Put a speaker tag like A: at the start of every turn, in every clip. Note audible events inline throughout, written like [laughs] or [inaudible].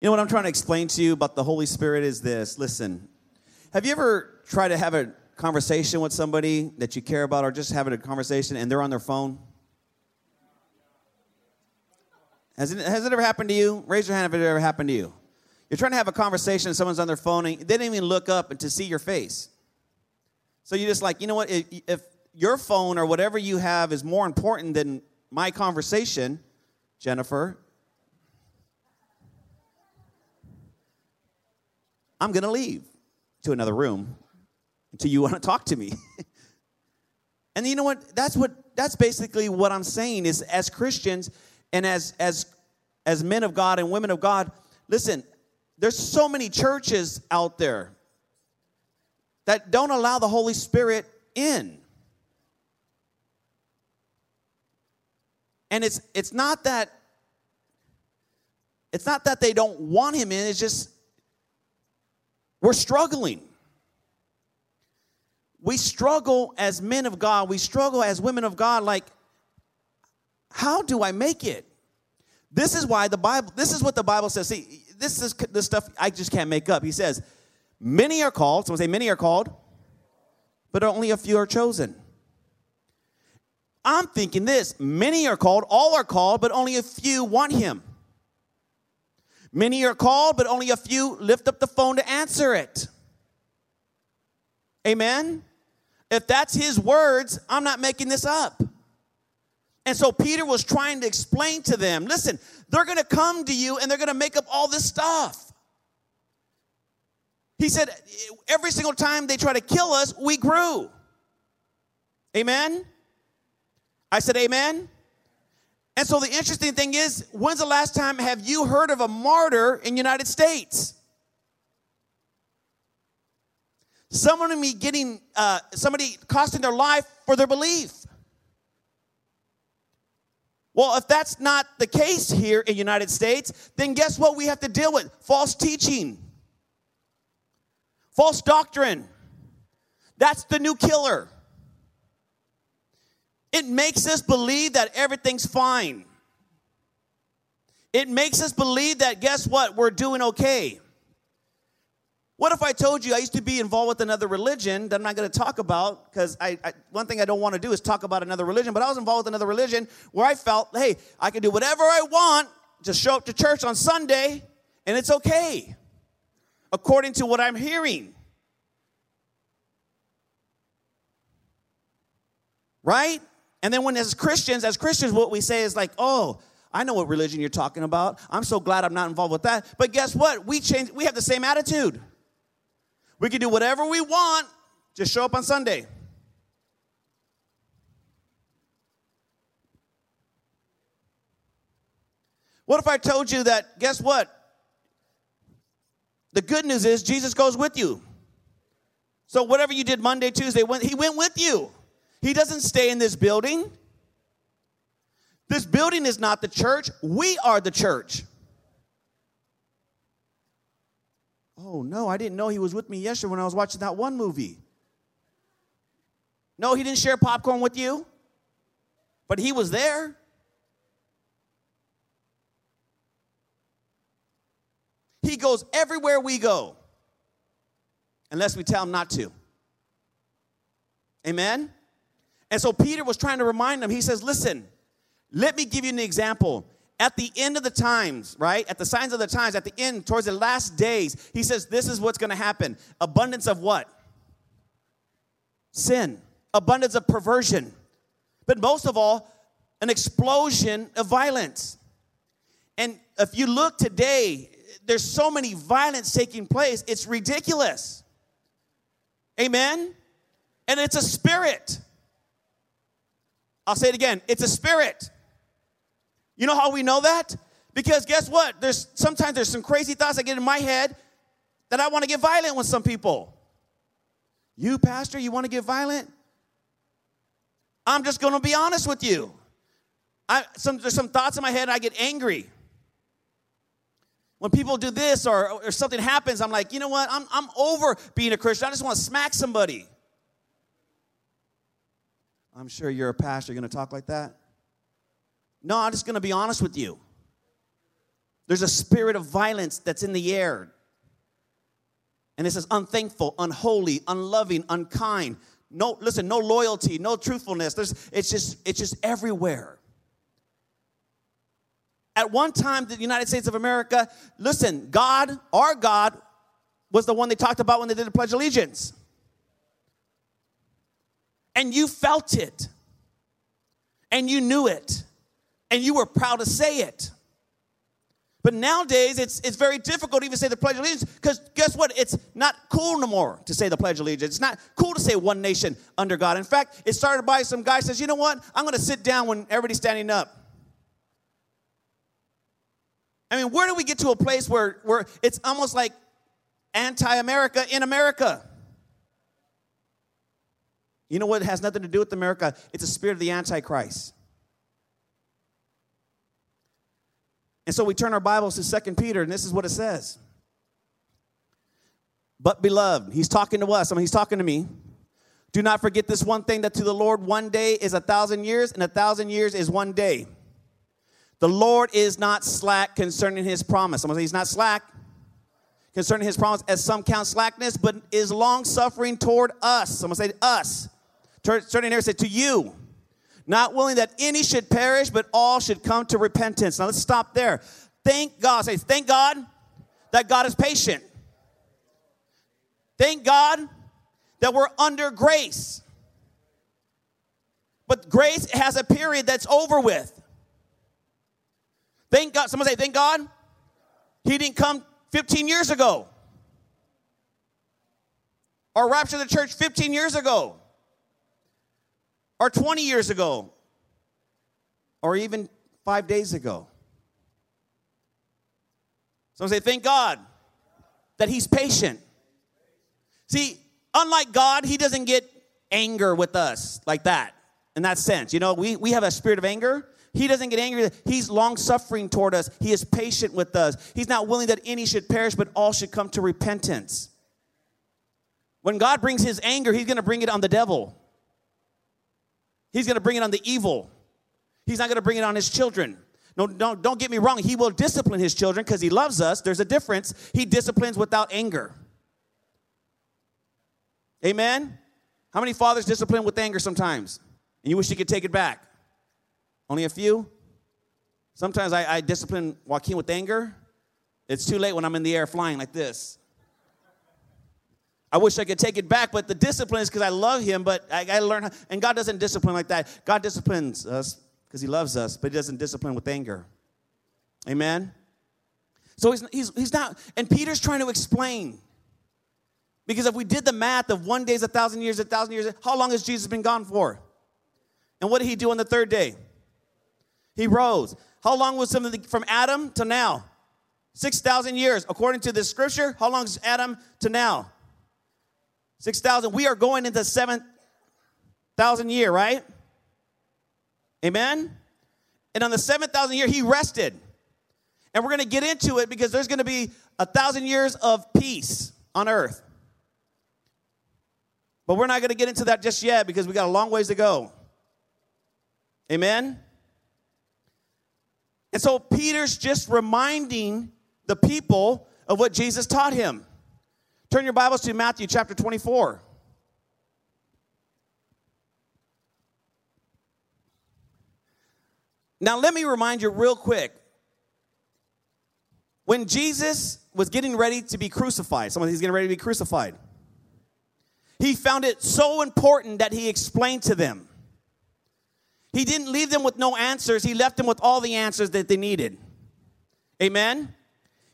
A: You know what I'm trying to explain to you about the Holy Spirit is this. Listen, have you ever tried to have a conversation with somebody that you care about or just having a conversation and they're on their phone? Has it, has it ever happened to you? Raise your hand if it ever happened to you. You're trying to have a conversation and someone's on their phone and they didn't even look up to see your face. So you're just like, you know what? If, if your phone or whatever you have is more important than my conversation, Jennifer, I'm going to leave to another room until you want to talk to me. [laughs] and you know what? That's what that's basically what I'm saying is as Christians and as as as men of God and women of God, listen, there's so many churches out there that don't allow the Holy Spirit in. And it's it's not that it's not that they don't want him in, it's just we're struggling. We struggle as men of God, we struggle as women of God, like, how do I make it? This is why the Bible, this is what the Bible says. See, this is this stuff I just can't make up. He says, Many are called, someone say, Many are called, but only a few are chosen. I'm thinking this many are called, all are called, but only a few want him. Many are called, but only a few lift up the phone to answer it. Amen? If that's his words, I'm not making this up. And so Peter was trying to explain to them listen, they're gonna come to you and they're gonna make up all this stuff. He said, every single time they try to kill us, we grew. Amen? I said, Amen. And so the interesting thing is, when's the last time have you heard of a martyr in United States? Someone me getting uh, somebody costing their life for their belief. Well, if that's not the case here in United States, then guess what we have to deal with? False teaching, false doctrine. That's the new killer. It makes us believe that everything's fine. It makes us believe that, guess what, we're doing okay. What if I told you I used to be involved with another religion that I'm not going to talk about because I, I, one thing I don't want to do is talk about another religion, but I was involved with another religion where I felt, hey, I can do whatever I want, just show up to church on Sunday, and it's okay, according to what I'm hearing. Right? And then when as Christians, as Christians, what we say is like, oh, I know what religion you're talking about. I'm so glad I'm not involved with that. But guess what? We change, we have the same attitude. We can do whatever we want, just show up on Sunday. What if I told you that, guess what? The good news is Jesus goes with you. So whatever you did Monday, Tuesday, he went with you. He doesn't stay in this building. This building is not the church. We are the church. Oh, no, I didn't know he was with me yesterday when I was watching that one movie. No, he didn't share popcorn with you, but he was there. He goes everywhere we go, unless we tell him not to. Amen? And so Peter was trying to remind them, he says, Listen, let me give you an example. At the end of the times, right? At the signs of the times, at the end, towards the last days, he says, This is what's gonna happen. Abundance of what? Sin, abundance of perversion. But most of all, an explosion of violence. And if you look today, there's so many violence taking place, it's ridiculous. Amen? And it's a spirit. I'll say it again it's a spirit. You know how we know that? Because guess what? There's sometimes there's some crazy thoughts that get in my head that I want to get violent with some people. You, pastor, you want to get violent? I'm just going to be honest with you. I, some, there's some thoughts in my head and I get angry. When people do this or, or something happens, I'm like, you know what? I'm, I'm over being a Christian. I just want to smack somebody. I'm sure you're a pastor. You're going to talk like that? No, I'm just going to be honest with you. There's a spirit of violence that's in the air. And it says unthankful, unholy, unloving, unkind. No, listen, no loyalty, no truthfulness. There's, it's just, it's just everywhere. At one time, the United States of America, listen, God, our God, was the one they talked about when they did the Pledge of Allegiance. And you felt it. And you knew it. And you were proud to say it. But nowadays, it's, it's very difficult to even say the Pledge of Allegiance because guess what? It's not cool no more to say the Pledge of Allegiance. It's not cool to say one nation under God. In fact, it started by some guy says, you know what? I'm going to sit down when everybody's standing up. I mean, where do we get to a place where, where it's almost like anti America in America? You know what it has nothing to do with America? It's the spirit of the Antichrist. And so we turn our Bibles to Second Peter, and this is what it says. But beloved, he's talking to us. I mean, he's talking to me. Do not forget this one thing that to the Lord one day is a thousand years, and a thousand years is one day. The Lord is not slack concerning his promise. I'm gonna say he's not slack concerning his promise, as some count slackness, but is long suffering toward us. I'm gonna say us. Turning here, say to you not willing that any should perish, but all should come to repentance. Now let's stop there. Thank God. Say, thank God that God is patient. Thank God that we're under grace. But grace has a period that's over with. Thank God. Someone say, thank God. He didn't come 15 years ago. Or rapture the church 15 years ago or 20 years ago, or even five days ago. Some say, Thank God that He's patient. See, unlike God, He doesn't get anger with us like that, in that sense. You know, we, we have a spirit of anger. He doesn't get angry. He's long suffering toward us. He is patient with us. He's not willing that any should perish, but all should come to repentance. When God brings his anger, he's going to bring it on the devil. He's going to bring it on the evil. He's not going to bring it on his children. No, don't, don't get me wrong. He will discipline his children because he loves us. There's a difference. He disciplines without anger. Amen? How many fathers discipline with anger sometimes? And you wish you could take it back? Only a few? Sometimes I, I discipline Joaquin with anger. It's too late when I'm in the air flying like this. I wish I could take it back, but the discipline is because I love him, but I gotta learn how, and God doesn't discipline like that. God disciplines us because he loves us, but he doesn't discipline with anger. Amen? So he's, he's, he's not, and Peter's trying to explain. Because if we did the math of one day is a thousand years, a thousand years, how long has Jesus been gone for? And what did he do on the third day? He rose. How long was something from Adam to now? 6,000 years. According to this scripture, how long is Adam to now? 6,000. We are going into 7,000 year, right? Amen? And on the 7,000 year, he rested. And we're going to get into it because there's going to be a thousand years of peace on earth. But we're not going to get into that just yet because we got a long ways to go. Amen? And so Peter's just reminding the people of what Jesus taught him. Turn your Bibles to Matthew chapter 24. Now, let me remind you real quick. When Jesus was getting ready to be crucified, someone he's getting ready to be crucified, he found it so important that he explained to them. He didn't leave them with no answers, he left them with all the answers that they needed. Amen?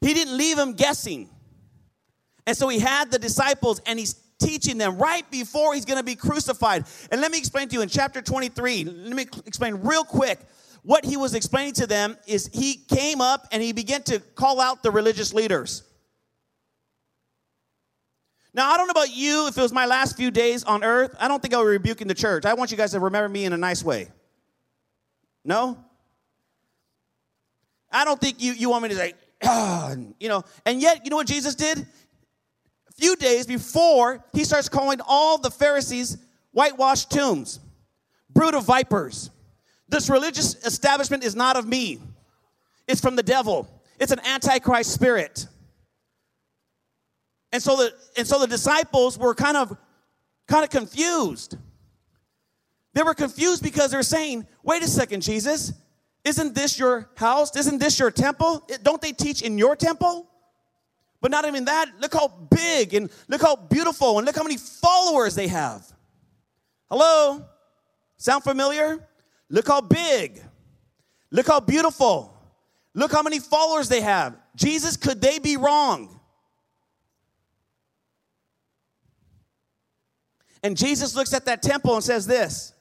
A: He didn't leave them guessing. And so he had the disciples and he's teaching them right before he's going to be crucified. And let me explain to you in chapter 23, let me explain real quick. What he was explaining to them is he came up and he began to call out the religious leaders. Now, I don't know about you, if it was my last few days on earth, I don't think I would be rebuking the church. I want you guys to remember me in a nice way. No? I don't think you, you want me to say, oh, [clears throat] you know, and yet, you know what Jesus did? Few days before he starts calling all the Pharisees whitewashed tombs, brood of vipers. This religious establishment is not of me, it's from the devil. It's an antichrist spirit. And so the and so the disciples were kind of kind of confused. They were confused because they're saying, "Wait a second, Jesus, isn't this your house? Isn't this your temple? Don't they teach in your temple?" But not even that, look how big and look how beautiful and look how many followers they have. Hello? Sound familiar? Look how big. Look how beautiful. Look how many followers they have. Jesus, could they be wrong? And Jesus looks at that temple and says, This,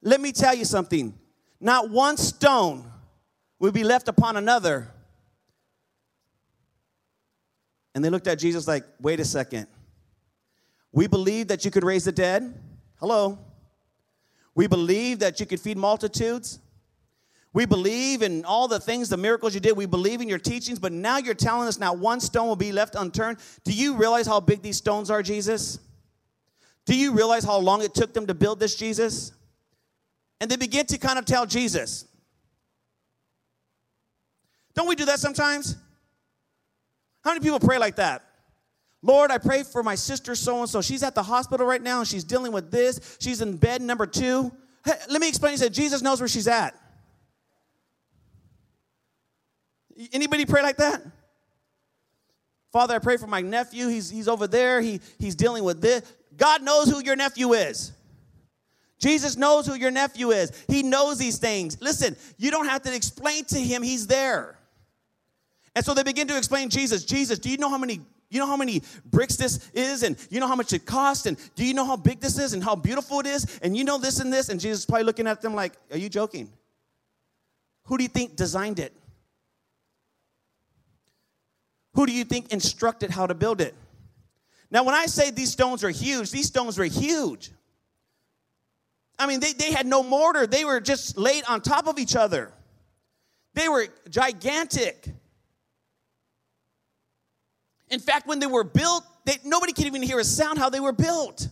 A: let me tell you something. Not one stone will be left upon another. And they looked at Jesus like, Wait a second. We believe that you could raise the dead. Hello. We believe that you could feed multitudes. We believe in all the things, the miracles you did. We believe in your teachings, but now you're telling us not one stone will be left unturned. Do you realize how big these stones are, Jesus? Do you realize how long it took them to build this, Jesus? And they begin to kind of tell Jesus. Don't we do that sometimes? How many people pray like that? Lord, I pray for my sister so and so. She's at the hospital right now and she's dealing with this. She's in bed number two. Hey, let me explain. He said, Jesus knows where she's at. Anybody pray like that? Father, I pray for my nephew. He's, he's over there. He, he's dealing with this. God knows who your nephew is. Jesus knows who your nephew is. He knows these things. Listen, you don't have to explain to him, he's there. And so they begin to explain Jesus. Jesus, do you know how many you know how many bricks this is and you know how much it costs and do you know how big this is and how beautiful it is and you know this and this and Jesus is probably looking at them like, "Are you joking? Who do you think designed it? Who do you think instructed how to build it?" Now, when I say these stones are huge, these stones were huge. I mean, they, they had no mortar, they were just laid on top of each other. They were gigantic. In fact, when they were built, they, nobody could even hear a sound how they were built.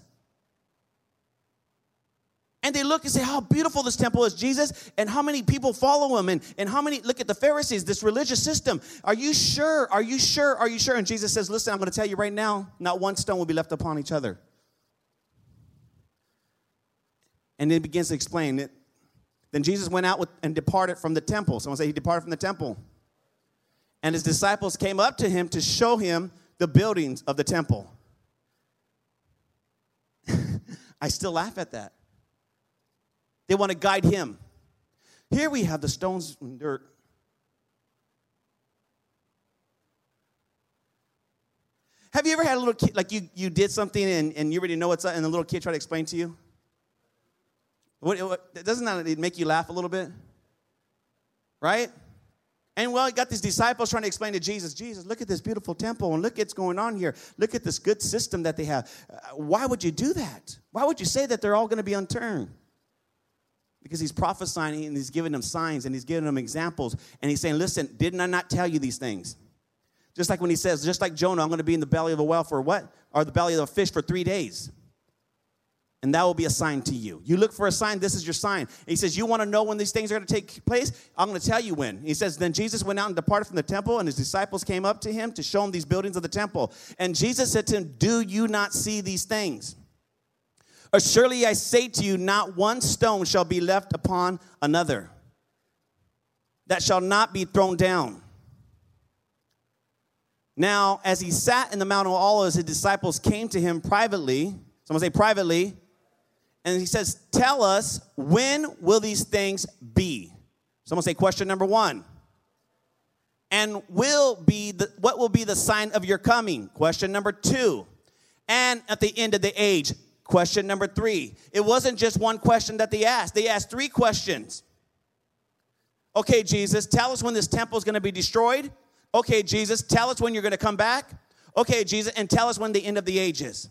A: And they look and say, How beautiful this temple is, Jesus, and how many people follow him, and, and how many look at the Pharisees, this religious system. Are you sure? Are you sure? Are you sure? And Jesus says, Listen, I'm going to tell you right now, not one stone will be left upon each other. And then begins to explain it. Then Jesus went out with, and departed from the temple. Someone say he departed from the temple. And his disciples came up to him to show him the buildings of the temple. [laughs] I still laugh at that. They want to guide him. Here we have the stones and dirt. Have you ever had a little kid, like you, you did something and, and you already know what's up, and the little kid tried to explain to you? What, what, doesn't that make you laugh a little bit? Right? And well, you got these disciples trying to explain to Jesus, Jesus, look at this beautiful temple and look what's going on here. Look at this good system that they have. Uh, why would you do that? Why would you say that they're all going to be unturned? because he's prophesying and he's giving them signs and he's giving them examples and he's saying, Listen, didn't I not tell you these things? Just like when he says, just like Jonah, I'm going to be in the belly of a whale for what? Or the belly of a fish for three days. And that will be a sign to you. You look for a sign, this is your sign. And he says, You want to know when these things are going to take place? I'm going to tell you when. He says, Then Jesus went out and departed from the temple, and his disciples came up to him to show him these buildings of the temple. And Jesus said to him, Do you not see these things? Or Surely I say to you, not one stone shall be left upon another that shall not be thrown down. Now, as he sat in the Mount of Olives, his disciples came to him privately. Someone say privately. And he says, Tell us, when will these things be? Someone say, question number one. And will be the, what will be the sign of your coming? Question number two. And at the end of the age, Question number three. It wasn't just one question that they asked, they asked three questions. Okay, Jesus, tell us when this temple is going to be destroyed. Okay, Jesus, tell us when you're going to come back. Okay, Jesus, and tell us when the end of the age is.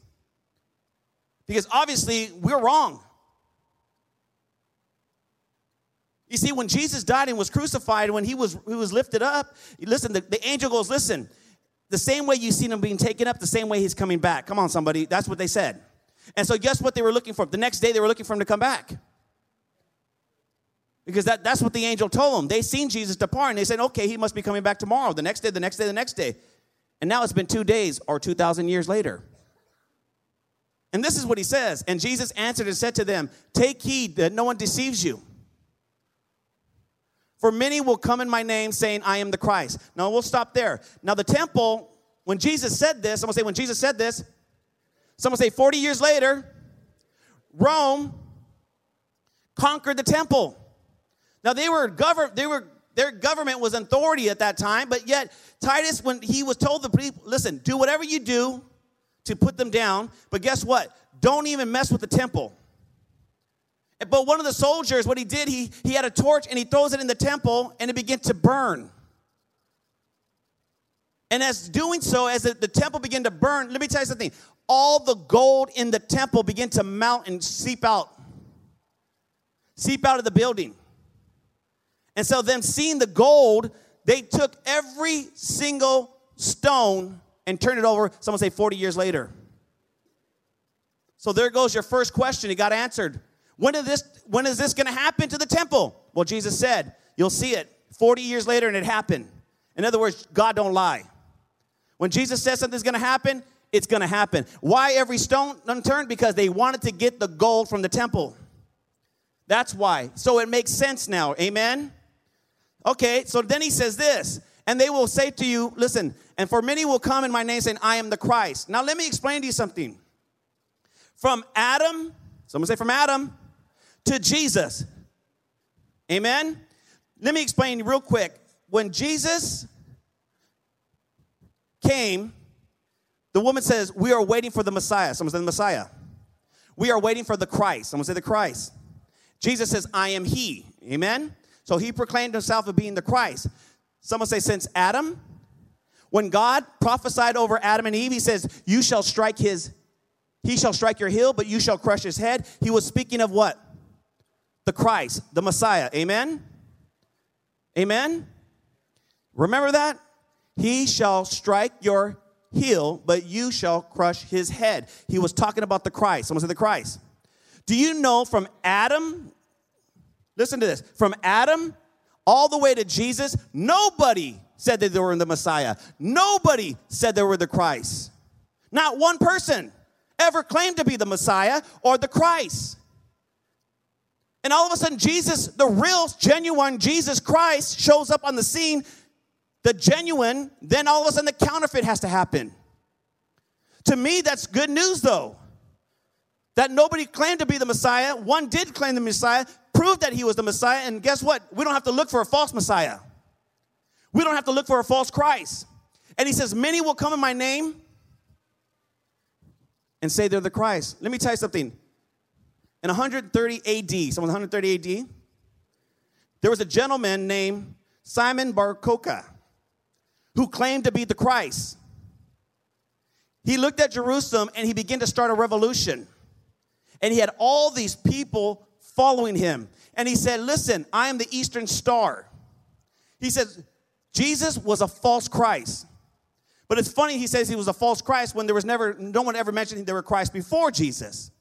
A: Because obviously, we're wrong. You see, when Jesus died and was crucified, when he was, he was lifted up, listen, the, the angel goes, Listen, the same way you've seen him being taken up, the same way he's coming back. Come on, somebody. That's what they said. And so, guess what they were looking for? The next day, they were looking for him to come back. Because that, that's what the angel told them. They seen Jesus depart and they said, okay, he must be coming back tomorrow, the next day, the next day, the next day. And now it's been two days or 2,000 years later. And this is what he says. And Jesus answered and said to them, Take heed that no one deceives you. For many will come in my name saying, I am the Christ. Now we'll stop there. Now, the temple, when Jesus said this, someone say, when Jesus said this, someone say, 40 years later, Rome conquered the temple. Now they were governed, they were their government was authority at that time, but yet Titus, when he was told the people, listen, do whatever you do to put them down, but guess what? Don't even mess with the temple. But one of the soldiers, what he did, he, he had a torch and he throws it in the temple and it began to burn. And as doing so, as the, the temple began to burn, let me tell you something. All the gold in the temple began to mount and seep out, seep out of the building. And so, them seeing the gold, they took every single stone and turned it over, someone say 40 years later. So, there goes your first question. It got answered. When is this, when is this going to happen to the temple? Well, Jesus said, You'll see it 40 years later, and it happened. In other words, God don't lie. When Jesus says something's going to happen, it's going to happen. Why every stone unturned? Because they wanted to get the gold from the temple. That's why. So it makes sense now. Amen. Okay, so then he says this, and they will say to you, listen, and for many will come in my name saying, I am the Christ. Now let me explain to you something. From Adam, someone say from Adam to Jesus. Amen. Let me explain real quick. When Jesus came, the woman says, We are waiting for the Messiah. Someone say the Messiah. We are waiting for the Christ. Someone say the Christ. Jesus says, I am He. Amen. So he proclaimed himself as being the Christ. Someone say, since Adam, when God prophesied over Adam and Eve, he says, You shall strike his, he shall strike your heel, but you shall crush his head. He was speaking of what? The Christ, the Messiah. Amen? Amen? Remember that? He shall strike your heel, but you shall crush his head. He was talking about the Christ. Someone say the Christ. Do you know from Adam Listen to this. From Adam all the way to Jesus, nobody said that they were the Messiah. Nobody said they were the Christ. Not one person ever claimed to be the Messiah or the Christ. And all of a sudden, Jesus, the real, genuine Jesus Christ, shows up on the scene. The genuine, then all of a sudden, the counterfeit has to happen. To me, that's good news, though. That nobody claimed to be the Messiah. One did claim the Messiah proved that he was the Messiah. And guess what? We don't have to look for a false Messiah. We don't have to look for a false Christ. And he says, Many will come in my name and say they're the Christ. Let me tell you something. In 130 AD, someone 130 AD, there was a gentleman named Simon Bar Kokhba who claimed to be the Christ. He looked at Jerusalem and he began to start a revolution. And he had all these people following him. And he said, Listen, I am the Eastern Star. He says, Jesus was a false Christ. But it's funny he says he was a false Christ when there was never, no one ever mentioned there were Christ before Jesus.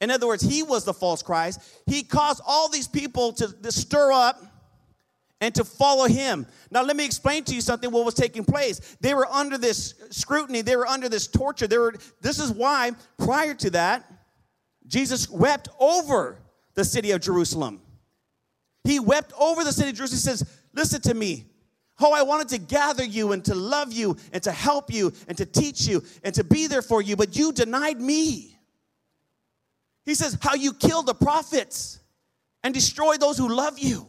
A: In other words, he was the false Christ. He caused all these people to, to stir up and to follow him. Now, let me explain to you something what was taking place. They were under this scrutiny, they were under this torture. They were, this is why, prior to that, Jesus wept over the city of Jerusalem. He wept over the city of Jerusalem. He says, Listen to me. Oh, I wanted to gather you and to love you and to help you and to teach you and to be there for you, but you denied me. He says, How you killed the prophets and destroyed those who love you.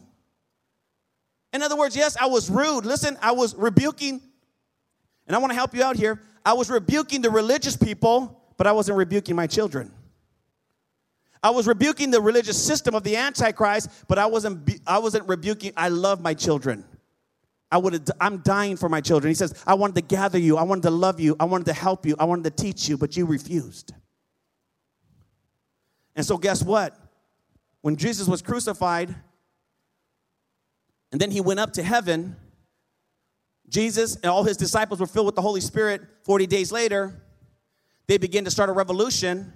A: In other words, yes, I was rude. Listen, I was rebuking, and I want to help you out here. I was rebuking the religious people, but I wasn't rebuking my children. I was rebuking the religious system of the Antichrist, but I wasn't, I wasn't rebuking, I love my children. I would I'm dying for my children. He says, I wanted to gather you, I wanted to love you, I wanted to help you, I wanted to teach you, but you refused. And so, guess what? When Jesus was crucified, and then he went up to heaven, Jesus and all his disciples were filled with the Holy Spirit 40 days later. They began to start a revolution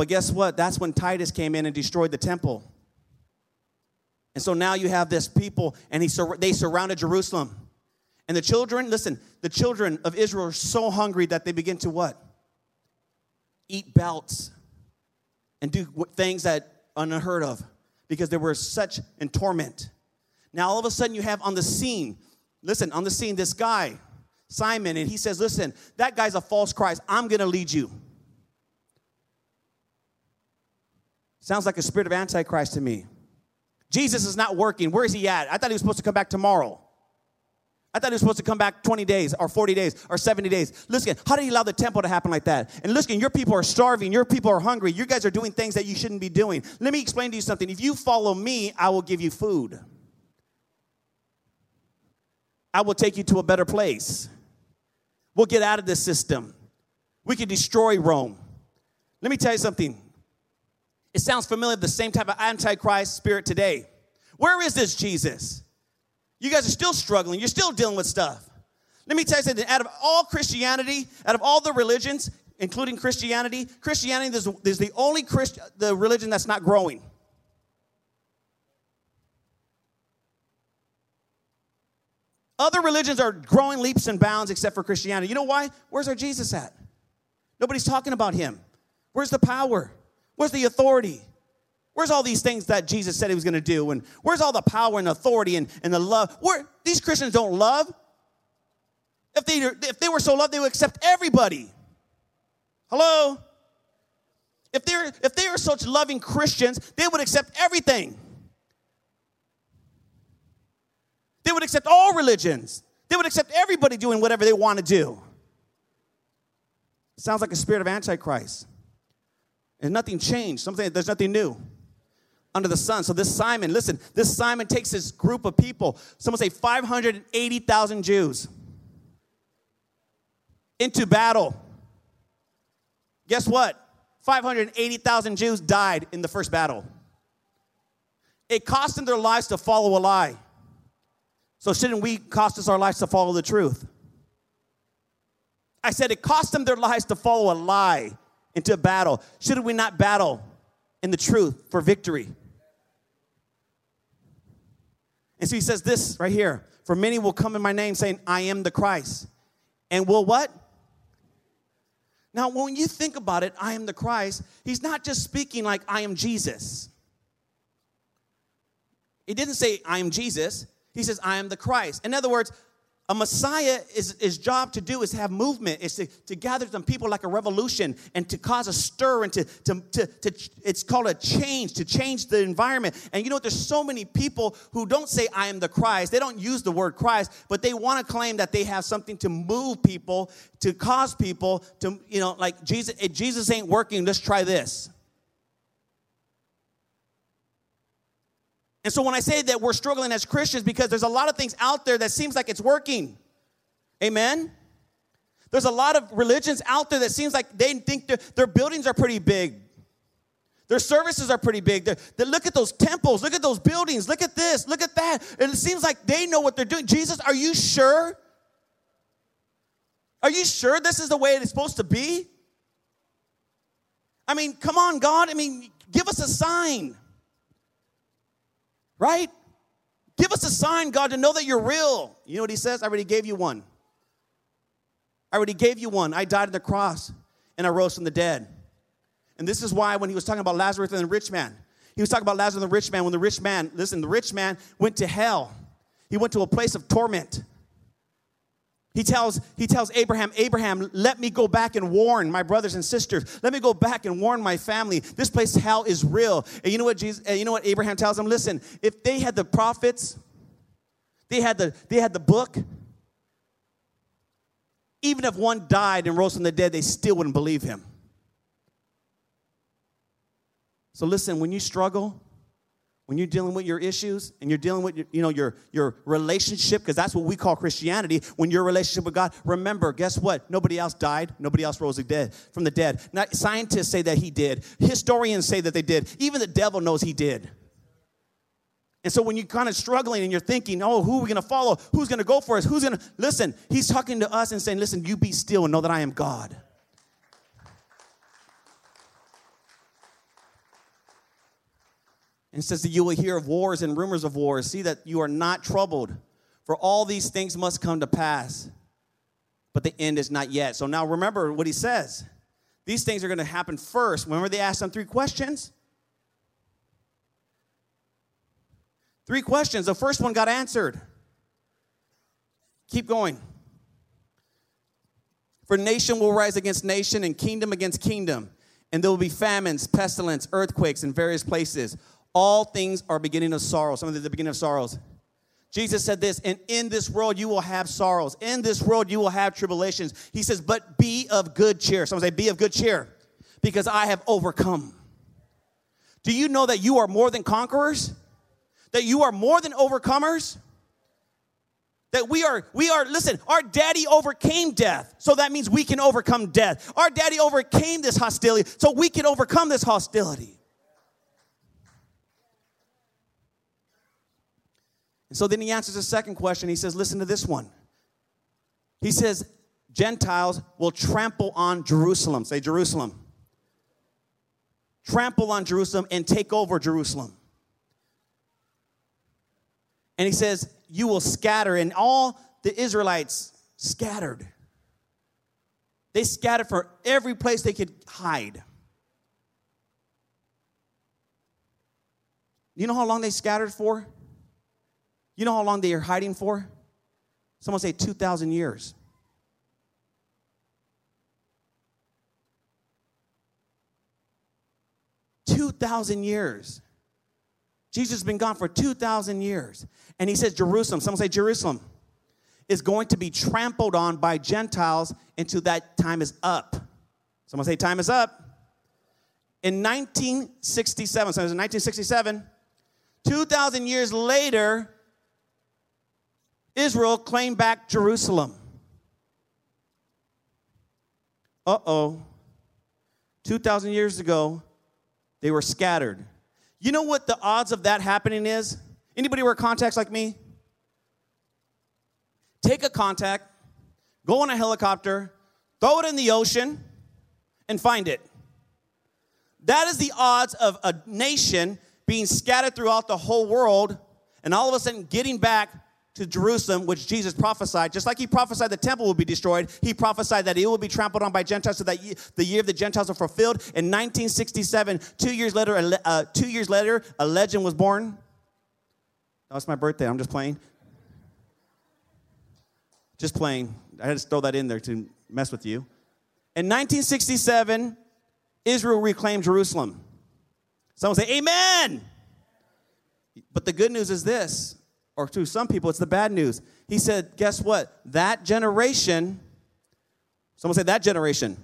A: but guess what? That's when Titus came in and destroyed the temple. And so now you have this people, and he sur- they surrounded Jerusalem. And the children, listen, the children of Israel are so hungry that they begin to what? Eat belts and do things that unheard of because they were such in torment. Now all of a sudden you have on the scene, listen, on the scene, this guy, Simon, and he says, Listen, that guy's a false Christ. I'm gonna lead you. Sounds like a spirit of Antichrist to me. Jesus is not working. Where is he at? I thought he was supposed to come back tomorrow. I thought he was supposed to come back 20 days or 40 days or 70 days. Listen, how did he allow the temple to happen like that? And listen, your people are starving. Your people are hungry. You guys are doing things that you shouldn't be doing. Let me explain to you something. If you follow me, I will give you food. I will take you to a better place. We'll get out of this system. We can destroy Rome. Let me tell you something. It sounds familiar, the same type of antichrist spirit today. Where is this Jesus? You guys are still struggling. You're still dealing with stuff. Let me tell you something. Out of all Christianity, out of all the religions, including Christianity, Christianity is, the only Christ, the religion that's not growing. Other religions are growing leaps and bounds except for Christianity. You know why? Where's our Jesus at? Nobody's talking about him. Where's the power? Where's the authority? Where's all these things that Jesus said he was going to do? And where's all the power and authority and, and the love? Where these Christians don't love. If they, if they were so loved, they would accept everybody. Hello? If they're if they are such loving Christians, they would accept everything. They would accept all religions. They would accept everybody doing whatever they want to do. Sounds like a spirit of Antichrist. And nothing changed. Something there's nothing new under the sun. So this Simon, listen, this Simon takes this group of people, someone say 580,000 Jews into battle. Guess what? 580,000 Jews died in the first battle. It cost them their lives to follow a lie. So shouldn't we cost us our lives to follow the truth? I said it cost them their lives to follow a lie into battle. Should we not battle in the truth for victory? And so he says this right here For many will come in my name saying, I am the Christ. And will what? Now, when you think about it, I am the Christ, he's not just speaking like I am Jesus. He didn't say, I am Jesus. He says, I am the Christ. In other words, a Messiah is his job to do is have movement, is to, to gather some people like a revolution and to cause a stir and to, to, to, to, it's called a change, to change the environment. And you know, there's so many people who don't say, I am the Christ. They don't use the word Christ, but they want to claim that they have something to move people, to cause people to, you know, like Jesus, Jesus ain't working, let's try this. And so when I say that we're struggling as Christians, because there's a lot of things out there that seems like it's working. Amen? There's a lot of religions out there that seems like they think their buildings are pretty big. Their services are pretty big. They're, they look at those temples, look at those buildings, look at this, look at that. And it seems like they know what they're doing. Jesus, are you sure? Are you sure this is the way it's supposed to be? I mean, come on, God. I mean, give us a sign. Right? Give us a sign, God, to know that you're real. You know what he says? I already gave you one. I already gave you one. I died on the cross and I rose from the dead. And this is why when he was talking about Lazarus and the rich man, he was talking about Lazarus and the rich man. When the rich man, listen, the rich man went to hell. He went to a place of torment. He tells, he tells Abraham, Abraham, let me go back and warn my brothers and sisters. Let me go back and warn my family. This place, hell, is real. And you know what Jesus, you know what Abraham tells him? Listen, if they had the prophets, they had the, they had the book, even if one died and rose from the dead, they still wouldn't believe him. So listen, when you struggle, when you're dealing with your issues and you're dealing with your, you know your your relationship because that's what we call christianity. When your relationship with god remember guess what? Nobody else died. Nobody else rose from the dead. Scientists say that he did. Historians say that they did. Even the devil knows he did. And so when you're kind of struggling and you're thinking oh who are we going to follow? Who's going to go for us? Who's going to listen he's talking to us and saying listen you be still and know that i am god And says that you will hear of wars and rumors of wars. See that you are not troubled, for all these things must come to pass, but the end is not yet. So now remember what he says. These things are going to happen first. Remember, they asked him three questions? Three questions. The first one got answered. Keep going. For nation will rise against nation and kingdom against kingdom, and there will be famines, pestilence, earthquakes in various places. All things are beginning of sorrow. Some of the beginning of sorrows. Jesus said this, and in this world you will have sorrows. In this world you will have tribulations. He says, but be of good cheer. Someone say, be of good cheer, because I have overcome. Do you know that you are more than conquerors? That you are more than overcomers? That we are, we are, listen, our daddy overcame death, so that means we can overcome death. Our daddy overcame this hostility, so we can overcome this hostility. And so then he answers the second question. He says, Listen to this one. He says, Gentiles will trample on Jerusalem. Say Jerusalem. Trample on Jerusalem and take over Jerusalem. And he says, You will scatter, and all the Israelites scattered. They scattered for every place they could hide. You know how long they scattered for? You know how long they are hiding for? Someone say 2,000 years. Two thousand years. Jesus has been gone for 2,000 years. And he says, Jerusalem, someone say Jerusalem, is going to be trampled on by Gentiles until that time is up. Someone say, time is up. In 1967, so it was in 1967, 2,000 years later, Israel claimed back Jerusalem. Uh oh. 2,000 years ago, they were scattered. You know what the odds of that happening is? Anybody wear contacts like me? Take a contact, go on a helicopter, throw it in the ocean, and find it. That is the odds of a nation being scattered throughout the whole world and all of a sudden getting back to Jerusalem, which Jesus prophesied, just like he prophesied the temple will be destroyed, he prophesied that it will be trampled on by Gentiles so that the year of the Gentiles are fulfilled. In 1967, two years later, uh, two years later, a legend was born. That was my birthday. I'm just playing. Just playing. I had to throw that in there to mess with you. In 1967, Israel reclaimed Jerusalem. Someone say, Amen. But the good news is this or to some people, it's the bad news. He said, Guess what? That generation, someone say that generation,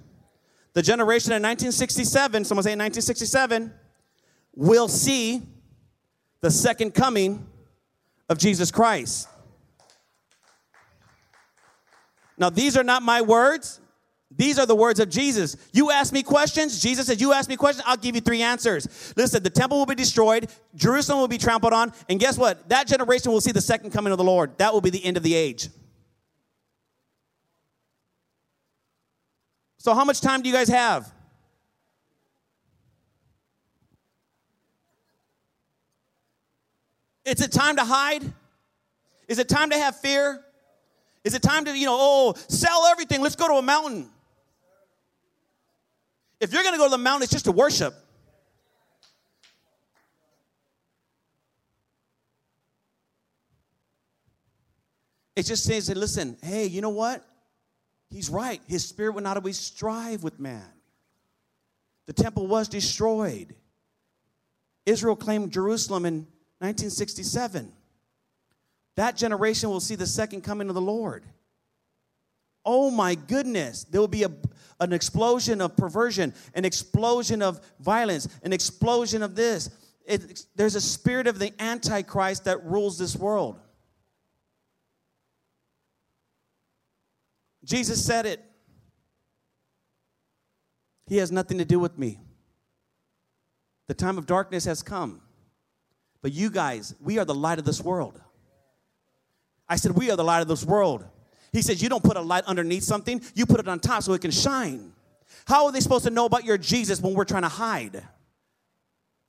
A: the generation in 1967, someone say 1967, will see the second coming of Jesus Christ. Now, these are not my words. These are the words of Jesus. You ask me questions. Jesus said, You ask me questions, I'll give you three answers. Listen, the temple will be destroyed, Jerusalem will be trampled on, and guess what? That generation will see the second coming of the Lord. That will be the end of the age. So, how much time do you guys have? Is it time to hide? Is it time to have fear? Is it time to, you know, oh, sell everything, let's go to a mountain? If you're going to go to the mountain, it's just to worship. It just says, listen, hey, you know what? He's right. His spirit would not always strive with man. The temple was destroyed. Israel claimed Jerusalem in 1967. That generation will see the second coming of the Lord. Oh my goodness, there will be a, an explosion of perversion, an explosion of violence, an explosion of this. It, there's a spirit of the Antichrist that rules this world. Jesus said it. He has nothing to do with me. The time of darkness has come. But you guys, we are the light of this world. I said, We are the light of this world. He says, You don't put a light underneath something, you put it on top so it can shine. How are they supposed to know about your Jesus when we're trying to hide?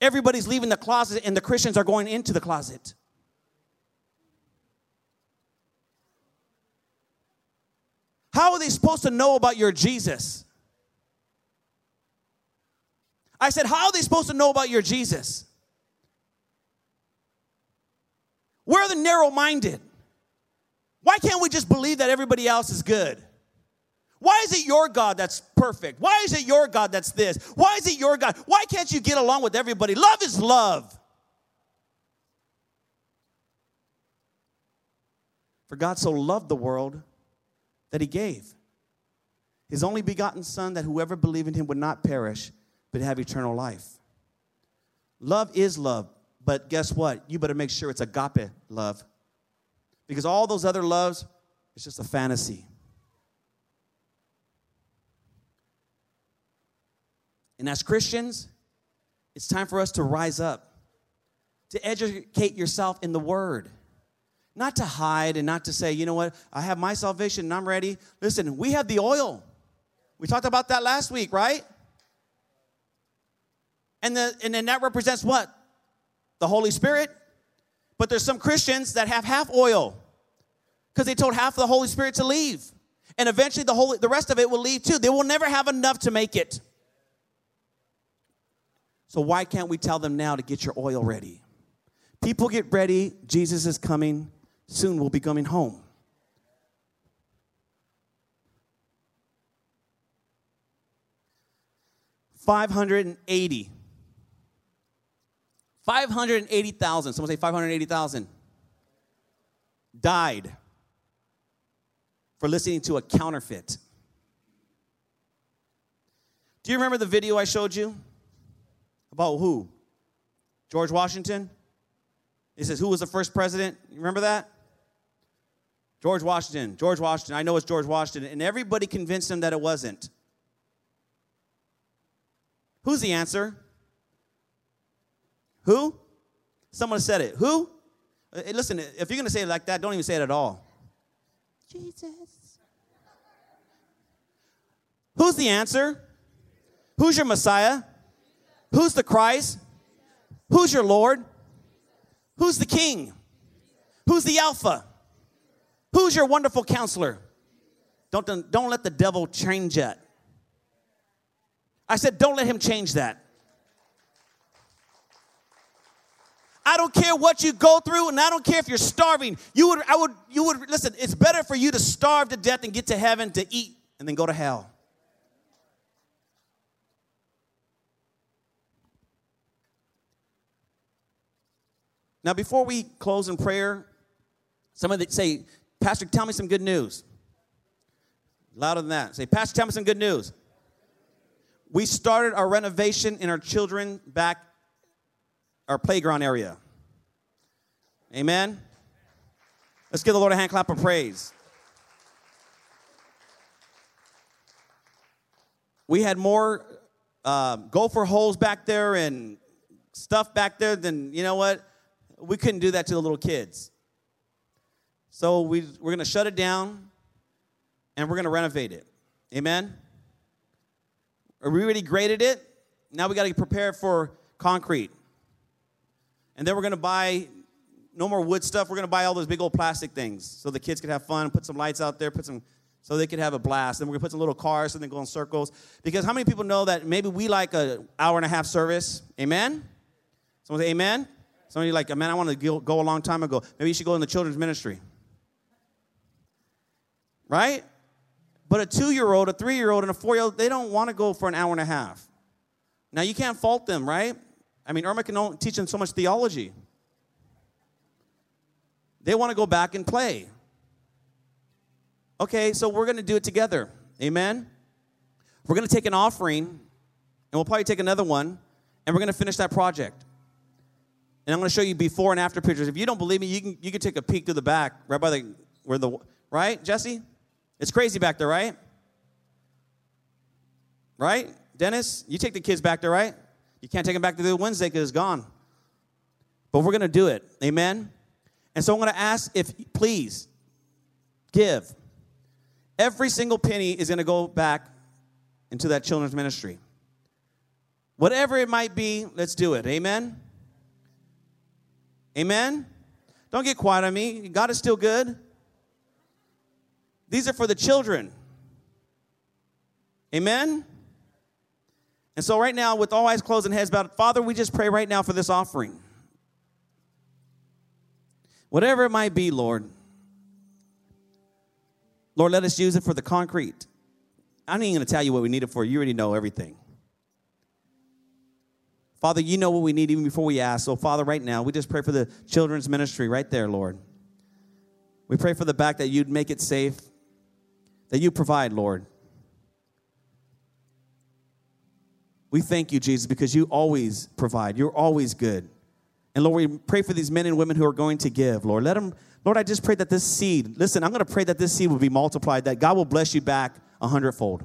A: Everybody's leaving the closet and the Christians are going into the closet. How are they supposed to know about your Jesus? I said, How are they supposed to know about your Jesus? We're the narrow minded. Why can't we just believe that everybody else is good? Why is it your God that's perfect? Why is it your God that's this? Why is it your God? Why can't you get along with everybody? Love is love. For God so loved the world that he gave his only begotten Son, that whoever believed in him would not perish, but have eternal life. Love is love, but guess what? You better make sure it's agape love. Because all those other loves, it's just a fantasy. And as Christians, it's time for us to rise up, to educate yourself in the Word. Not to hide and not to say, you know what, I have my salvation and I'm ready. Listen, we have the oil. We talked about that last week, right? And, the, and then that represents what? The Holy Spirit. But there's some Christians that have half oil because they told half of the Holy Spirit to leave. And eventually the, Holy, the rest of it will leave too. They will never have enough to make it. So why can't we tell them now to get your oil ready? People get ready. Jesus is coming. Soon we'll be coming home. Five hundred and eighty. Five hundred and eighty thousand. Someone say five hundred eighty thousand. Died for listening to a counterfeit. Do you remember the video I showed you? About who? George Washington? It says, Who was the first president? You remember that? George Washington. George Washington. I know it's George Washington. And everybody convinced him that it wasn't. Who's the answer? Who? Someone said it. Who? Hey, listen, if you're going to say it like that, don't even say it at all. Jesus. Who's the answer? Who's your Messiah? Who's the Christ? Who's your Lord? Who's the King? Who's the Alpha? Who's your wonderful counselor? Don't, don't let the devil change that. I said, don't let him change that. I don't care what you go through, and I don't care if you're starving. You would, I would, you would listen. It's better for you to starve to death and get to heaven to eat and then go to hell. Now, before we close in prayer, somebody say, Pastor, tell me some good news. Louder than that. Say, Pastor, tell me some good news. We started our renovation in our children back, our playground area. Amen. Let's give the Lord a hand clap of praise. We had more uh, gopher holes back there and stuff back there than, you know what? we couldn't do that to the little kids. So we, we're going to shut it down and we're going to renovate it. Amen? We already graded it. Now we got to prepare for concrete. And then we're going to buy no more wood stuff. We're going to buy all those big old plastic things so the kids could have fun, put some lights out there, put some so they could have a blast. And we're going to put some little cars and then go in circles. Because how many people know that maybe we like an hour and a half service? Amen? Someone say amen? Somebody like, man, I want to go, go a long time ago. Maybe you should go in the children's ministry. Right? But a two year old, a three year old, and a four year old, they don't want to go for an hour and a half. Now, you can't fault them, right? I mean, Irma can teach them so much theology. They want to go back and play. Okay, so we're going to do it together. Amen? We're going to take an offering, and we'll probably take another one, and we're going to finish that project. And I'm going to show you before and after pictures. If you don't believe me, you can, you can take a peek through the back, right by the, where the, right, Jesse? It's crazy back there, right? Right? Dennis, you take the kids back there, right? You can't take them back to the Wednesday because it's gone. But we're going to do it. Amen? And so I'm going to ask if, please, give. Every single penny is going to go back into that children's ministry. Whatever it might be, let's do it. Amen? Amen? Don't get quiet on me. God is still good. These are for the children. Amen? And so, right now, with all eyes closed and heads bowed, Father, we just pray right now for this offering. Whatever it might be, Lord. Lord, let us use it for the concrete. I'm not even going to tell you what we need it for. You already know everything. Father, you know what we need even before we ask. So, Father, right now, we just pray for the children's ministry right there, Lord. We pray for the back that you'd make it safe, that you provide, Lord. We thank you, Jesus, because you always provide. You're always good. And Lord, we pray for these men and women who are going to give, Lord. Let them, Lord, I just pray that this seed, listen, I'm going to pray that this seed will be multiplied, that God will bless you back a hundredfold.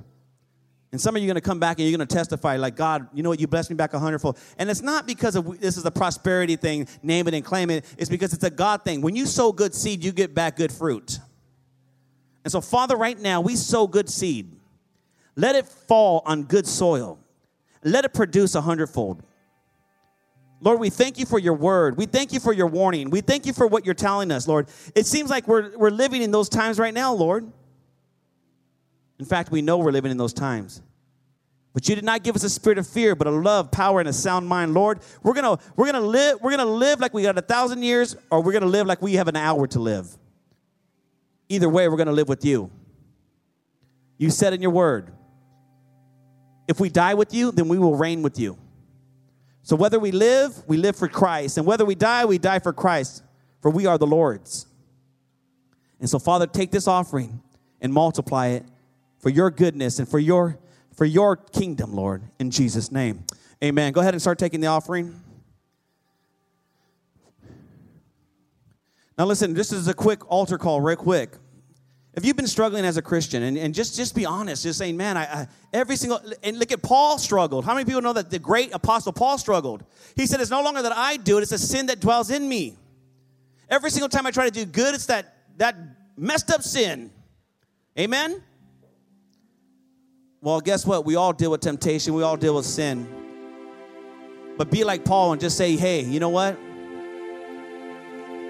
A: And some of you are going to come back and you're going to testify, like, God, you know what? You blessed me back a hundredfold. And it's not because of this is a prosperity thing, name it and claim it. It's because it's a God thing. When you sow good seed, you get back good fruit. And so, Father, right now, we sow good seed. Let it fall on good soil let it produce a hundredfold. Lord, we thank you for your word. We thank you for your warning. We thank you for what you're telling us, Lord. It seems like we're, we're living in those times right now, Lord. In fact, we know we're living in those times. But you did not give us a spirit of fear, but a love, power, and a sound mind, Lord. We're gonna, we're gonna live, we're gonna live like we got a thousand years, or we're gonna live like we have an hour to live. Either way, we're gonna live with you. You said in your word, if we die with you, then we will reign with you. So whether we live, we live for Christ. And whether we die, we die for Christ, for we are the Lord's. And so, Father, take this offering and multiply it for your goodness and for your for your kingdom, Lord, in Jesus' name. Amen. Go ahead and start taking the offering. Now, listen, this is a quick altar call, real quick. If you've been struggling as a Christian, and, and just, just be honest, just saying, man, I, I, every single, and look at Paul struggled. How many people know that the great apostle Paul struggled? He said, it's no longer that I do it, it's a sin that dwells in me. Every single time I try to do good, it's that, that messed up sin. Amen? Well, guess what? We all deal with temptation, we all deal with sin. But be like Paul and just say, hey, you know what?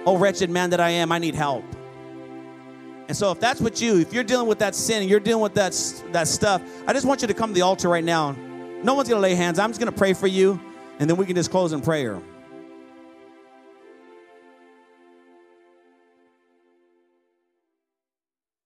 A: Oh, wretched man that I am, I need help. And so, if that's what you, if you're dealing with that sin and you're dealing with that, that stuff, I just want you to come to the altar right now. No one's going to lay hands. I'm just going to pray for you, and then we can just close in prayer.